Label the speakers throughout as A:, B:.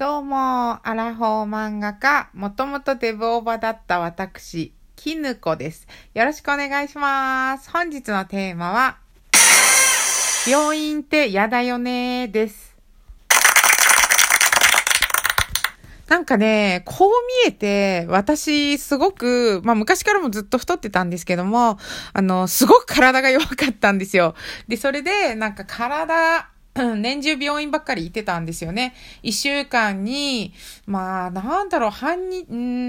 A: どうも、アラフォー漫画家、もともとデブオーバだった私、きぬこです。よろしくお願いします。本日のテーマは、病院って嫌だよねーです。なんかね、こう見えて、私、すごく、まあ昔からもずっと太ってたんですけども、あの、すごく体が弱かったんですよ。で、それで、なんか体、年中病院ばっかり行ってたんですよね。一週間に、まあ、なんだろう、半に、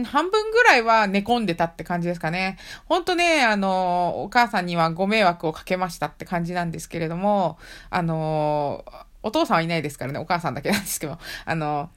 A: 半分ぐらいは寝込んでたって感じですかね。ほんとね、あの、お母さんにはご迷惑をかけましたって感じなんですけれども、あの、お父さんはいないですからね、お母さんだけなんですけど、あの、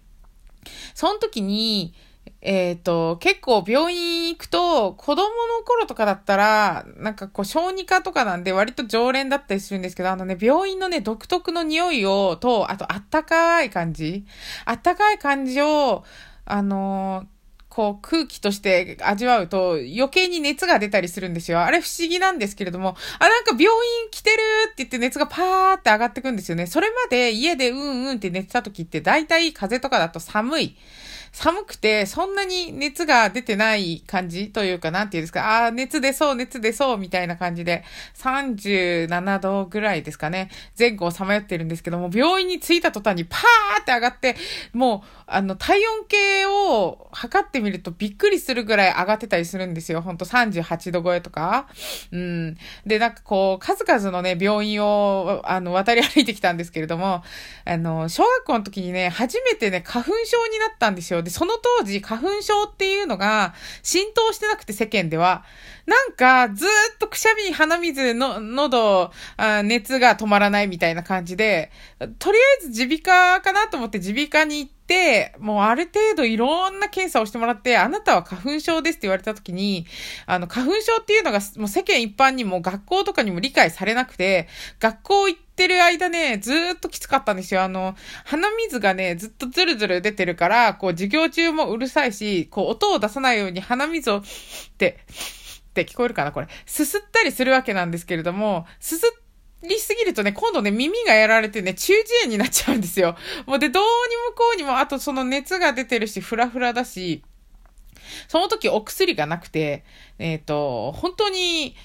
A: その時に、えっ、と、結構病院行くと、子供の頃とかだったら、なんかこう、小児科とかなんで割と常連だったりするんですけど、あのね、病院のね、独特の匂いを、と、あと、あったかい感じあったかい感じを、あのこう空気として味わうと余計に熱が出たりするんですよ。あれ不思議なんですけれども、あ、なんか病院来てるって言って熱がパーって上がってくんですよね。それまで家でうんうんって寝てた時って大体風邪とかだと寒い。寒くて、そんなに熱が出てない感じというか、なんていうんですか、あ、熱出そう、熱出そう、みたいな感じで、37度ぐらいですかね、前後をさまよってるんですけども、病院に着いた途端にパーって上がって、もう、あの、体温計を測ってみるとびっくりするぐらい上がってたりするんですよ。ほんと38度超えとか。うん。で、なんかこう、数々のね、病院を、あの、渡り歩いてきたんですけれども、あの、小学校の時にね、初めてね、花粉症になったんですよ。で、その当時、花粉症っていうのが浸透してなくて世間では。なんか、ずっとくしゃみ、鼻水の、喉あ、熱が止まらないみたいな感じで、とりあえず耳鼻科かなと思って耳鼻科に行って、もうある程度いろんな検査をしてもらって、あなたは花粉症ですって言われた時に、あの、花粉症っていうのがもう世間一般にも学校とかにも理解されなくて、学校行ってる間ね、ずーっときつかったんですよ。あの、鼻水がね、ずっとズルズル出てるから、こう、授業中もうるさいし、こう、音を出さないように鼻水を、って、って聞こえるかなこれ。すすったりするわけなんですけれども、すすっりすぎるとね、今度ね、耳がやられてね、中耳炎になっちゃうんですよ。もうで、どうにもこうにも、あとその熱が出てるし、フラフラだし、その時お薬がなくて、えっ、と、本当に、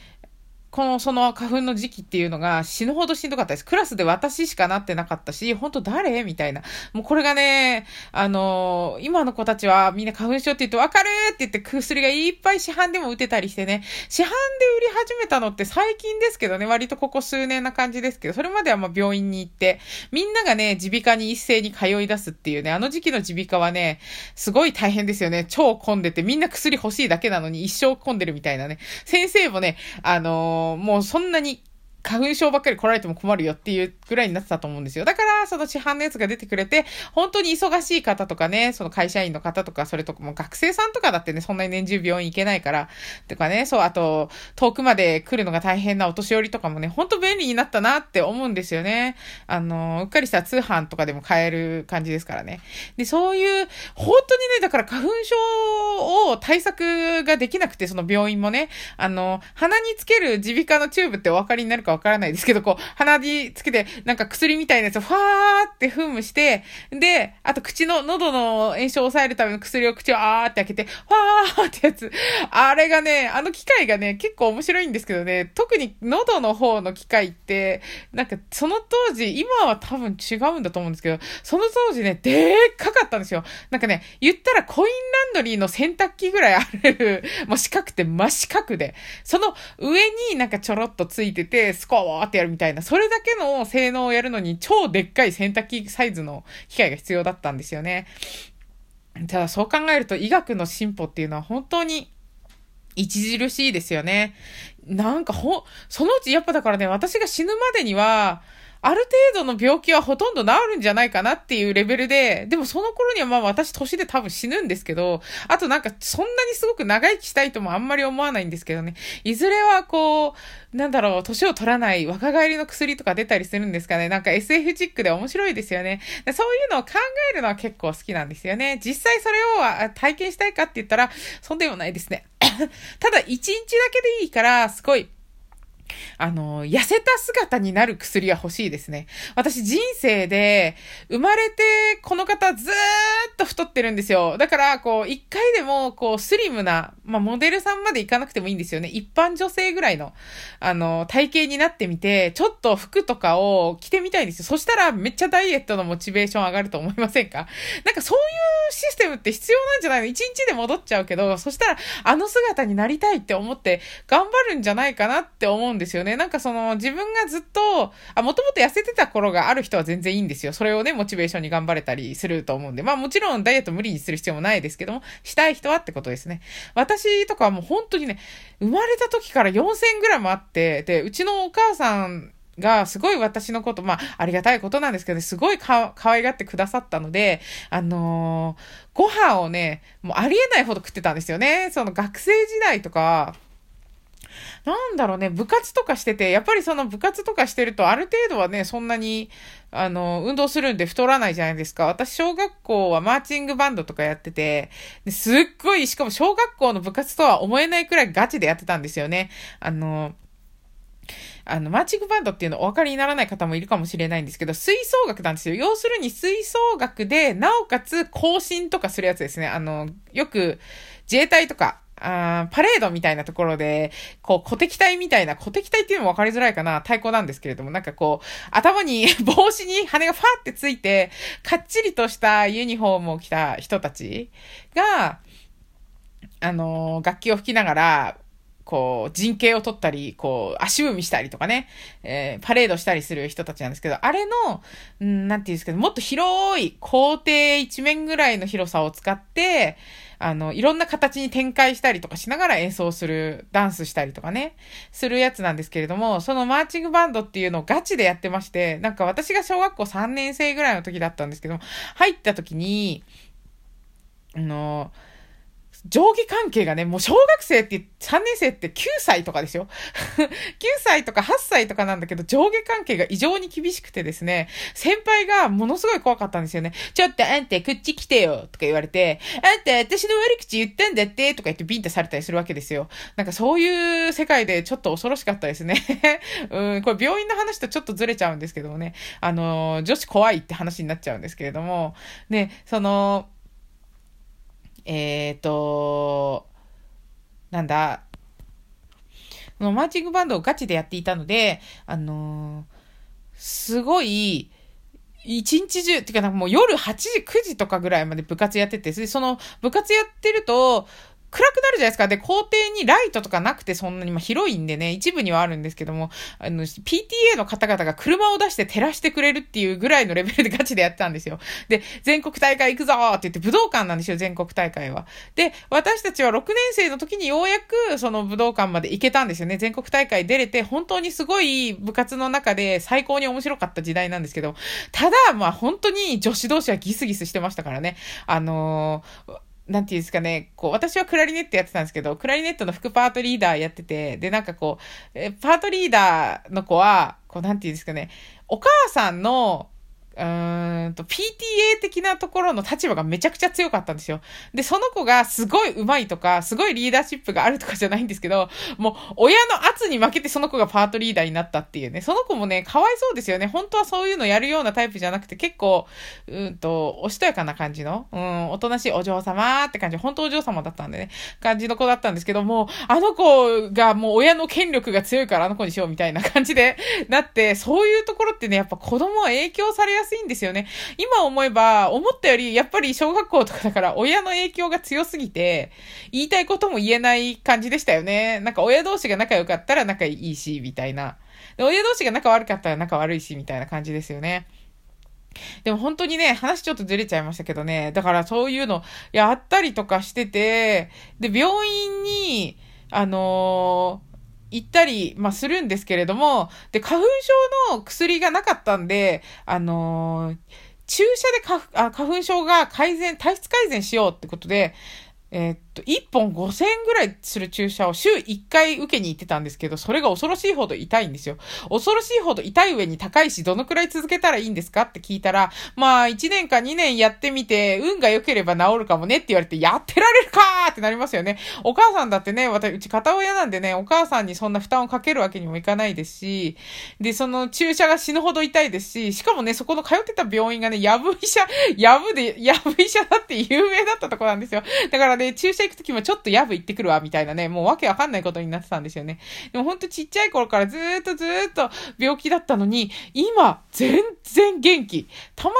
A: この、その花粉の時期っていうのが死ぬほどしんどかったです。クラスで私しかなってなかったし、本当誰？みたいな。もうこれがね、あのー今の子たちはみんな花粉症って言ってわかるって言って薬がいっぱい市販でも打てたりしてね、市販で売り始めたのって最近ですけどね、割とここ数年な感じですけど、それまではまあ病院に行って、みんながね、耳鼻科に一斉に通い出すっていうね、あの時期の耳鼻科はね、すごい大変ですよね。超混んでて、みんな薬欲しいだけなのに一生混んでるみたいなね。先生もね、あのーもうそんなに花粉症ばっかり来られても困るよっていうぐらいになってたと思うんですよ。だから、その市販のやつが出てくれて、本当に忙しい方とかね、その会社員の方とか、それとかも学生さんとかだってね、そんなに年中病院行けないから、とかね、そう、あと、遠くまで来るのが大変なお年寄りとかもね、本当便利になったなって思うんですよね。あの、うっかりした通販とかでも買える感じですからね。で、そういう、本当にね、だから花粉症を対策ができなくて、その病院もね、あの、鼻につける耳鼻科のチューブってお分かりになるかわからないですけど、こう、鼻につけて、なんか薬みたいなやつをファーって噴霧して、で、あと口の、喉の炎症を抑えるための薬を口をあーって開けて、ファーってやつ。あれがね、あの機械がね、結構面白いんですけどね、特に喉の方の機械って、なんかその当時、今は多分違うんだと思うんですけど、その当時ね、でっかかったんですよ。なんかね、言ったらコインランドリーの洗濯機ぐらいある、もう四角って真四角で、その上になんかちょろっとついてて、スコーってやるみたいな、それだけの性能をやるのに超でっかい洗濯機サイズの機械が必要だったんですよね。ただそう考えると医学の進歩っていうのは本当に著しいですよね。なんかほ、そのうちやっぱだからね、私が死ぬまでには、ある程度の病気はほとんど治るんじゃないかなっていうレベルで、でもその頃にはまあ私年で多分死ぬんですけど、あとなんかそんなにすごく長生きしたいともあんまり思わないんですけどね、いずれはこう、なんだろう、年を取らない若返りの薬とか出たりするんですかね。なんか SF チックで面白いですよね。そういうのを考えるのは結構好きなんですよね。実際それを体験したいかって言ったら、そうでもないですね。ただ一日だけでいいから、すごい、あの、痩せた姿になる薬は欲しいですね。私人生で、生まれてこの方ずーっと太ってるんですよ。だから、こう、一回でも、こう、スリムな、まあ、モデルさんまで行かなくてもいいんですよね。一般女性ぐらいの、あの、体型になってみて、ちょっと服とかを着てみたいんですよ。そしたら、めっちゃダイエットのモチベーション上がると思いませんか？なんかそういうシステムって必要なんじゃないの？一日で戻っちゃうけど、そしたら、あの姿になりたいって思って、頑張るんじゃないかなって思うんですよね。なんかその自分がずっと、あ、もともと痩せてた頃がある人は全然いいんですよ。それをね、モチベーションに頑張れたりすると思うんで。まあもちろんダイエット無理にする必要もないですけども、したい人はってことですね。私とかはもう本当にね、生まれた時から4000グラムあって、で、うちのお母さん、がすごい私のこと、まあ、ありがたいことなんですけど、すごいか、可愛がってくださったので、あのー、ご飯をね、もうありえないほど食ってたんですよね。その学生時代とか、なんだろうね、部活とかしてて、やっぱりその部活とかしてると、ある程度はね、そんなに、あの、運動するんで太らないじゃないですか。私、小学校はマーチングバンドとかやってて、すっごい、しかも小学校の部活とは思えないくらいガチでやってたんですよね。あの、あの、マーチングバンドっていうのお分かりにならない方もいるかもしれないんですけど、吹奏楽なんですよ。要するに吹奏楽で、なおかつ更新とかするやつですね。あの、よく自衛隊とか、あパレードみたいなところで、こう、小敵隊みたいな、小敵隊っていうのも分かりづらいかな、太鼓なんですけれども、なんかこう、頭に 帽子に羽がファーってついて、かっちりとしたユニフォームを着た人たちが、あのー、楽器を吹きながら、こう、人形を取ったり、こう、足踏みしたりとかね、えー、パレードしたりする人たちなんですけど、あれの、んなんていうんですけど、もっと広い校庭一面ぐらいの広さを使って、あの、いろんな形に展開したりとかしながら演奏する、ダンスしたりとかね、するやつなんですけれども、そのマーチングバンドっていうのをガチでやってまして、なんか私が小学校3年生ぐらいの時だったんですけど入った時に、あの、上下関係がね、もう小学生って、3年生って9歳とかですよ。9歳とか8歳とかなんだけど、上下関係が異常に厳しくてですね、先輩がものすごい怖かったんですよね。ちょっとあんたこっち来てよとか言われて、あんた私の悪口言ったんだってとか言ってビンタされたりするわけですよ。なんかそういう世界でちょっと恐ろしかったですね。うん、これ病院の話とちょっとずれちゃうんですけどもね、あの、女子怖いって話になっちゃうんですけれども、ね、その、えっ、ー、と、なんだ、のマーチングバンドをガチでやっていたので、あのー、すごい、一日中、っていうかもう夜8時、9時とかぐらいまで部活やってて、その部活やってると、暗くなるじゃないですか。で、校庭にライトとかなくてそんなに、まあ、広いんでね、一部にはあるんですけども、あの、PTA の方々が車を出して照らしてくれるっていうぐらいのレベルでガチでやってたんですよ。で、全国大会行くぞーって言って武道館なんですよ、全国大会は。で、私たちは6年生の時にようやくその武道館まで行けたんですよね。全国大会出れて、本当にすごい部活の中で最高に面白かった時代なんですけど、ただ、まあ本当に女子同士はギスギスしてましたからね。あのーなんていうんですかね、こう、私はクラリネットやってたんですけど、クラリネットの副パートリーダーやってて、で、なんかこう、えパートリーダーの子は、こう、なんていうんですかね、お母さんの、うと、PTA 的なところの立場がめちゃくちゃ強かったんですよ。で、その子がすごい上手いとか、すごいリーダーシップがあるとかじゃないんですけど、もう、親の圧に負けてその子がパートリーダーになったっていうね。その子もね、かわいそうですよね。本当はそういうのやるようなタイプじゃなくて、結構、うんと、おしとやかな感じの、うん、おとなしいお嬢様って感じ、本当お嬢様だったんでね、感じの子だったんですけども、あの子がもう親の権力が強いからあの子にしようみたいな感じでなって、そういうところってね、やっぱ子供は影響されやすいんですよね。今思えば、思ったより、やっぱり小学校とかだから親の影響が強すぎて、言いたいことも言えない感じでしたよね。なんか親同士が仲良かったら仲いいし、みたいな。で親同士が仲悪かったら仲悪いし、みたいな感じですよね。でも本当にね、話ちょっとずれちゃいましたけどね、だからそういうのやったりとかしてて、で、病院に、あのー行ったり、まあ、するんですけれども、で、花粉症の薬がなかったんで、あのー、注射で花あ花粉症が改善、体質改善しようってことで、えー、と、1本5000円ぐらいする注射を週1回受けに行ってたんですけど、それが恐ろしいほど痛いんですよ。恐ろしいほど痛い上に高いし、どのくらい続けたらいいんですかって聞いたら、まあ、1年か2年やってみて、運が良ければ治るかもねって言われて、やってられるかーってなりますよね。お母さんだってね、私、うち片親なんでね、お母さんにそんな負担をかけるわけにもいかないですし、で、その注射が死ぬほど痛いですし、しかもね、そこの通ってた病院がね、やぶ医者、やぶで、やぶ医者だって有名だったとこなんですよ。だからね、注射行くときもちょっとやぶ行ってくるわ、みたいなね、もうわけわかんないことになってたんですよね。でもほんとちっちゃい頃からずーっとずーっと病気だったのに、今、全然元気。たま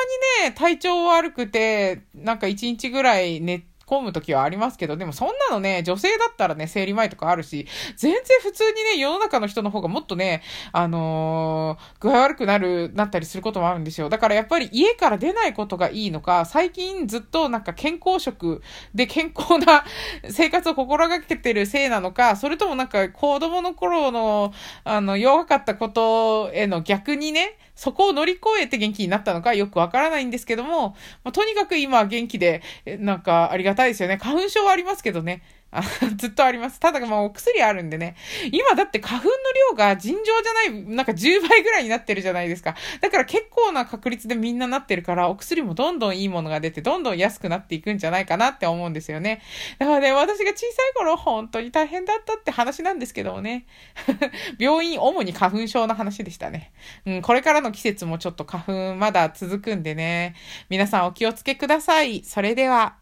A: にね、体調悪くて、なんか一日ぐらい寝込む時はありますけど、でもそんなのね、女性だったらね、生理前とかあるし、全然普通にね、世の中の人の方がもっとね、あのー、具合悪くなる、なったりすることもあるんですよ。だからやっぱり家から出ないことがいいのか、最近ずっとなんか健康食で健康な 生活を心がけてるせいなのか、それともなんか子供の頃の、あの、弱かったことへの逆にね、そこを乗り越えて元気になったのかよくわからないんですけども、まあ、とにかく今元気で、なんかありがたいですよね。花粉症はありますけどね。ずっとあります。ただ、もうお薬あるんでね。今だって花粉の量が尋常じゃない、なんか10倍ぐらいになってるじゃないですか。だから結構な確率でみんななってるから、お薬もどんどんいいものが出て、どんどん安くなっていくんじゃないかなって思うんですよね。だからね、私が小さい頃、本当に大変だったって話なんですけどもね。病院、主に花粉症の話でしたね。うん、これからの季節もちょっと花粉まだ続くんでね。皆さんお気をつけください。それでは。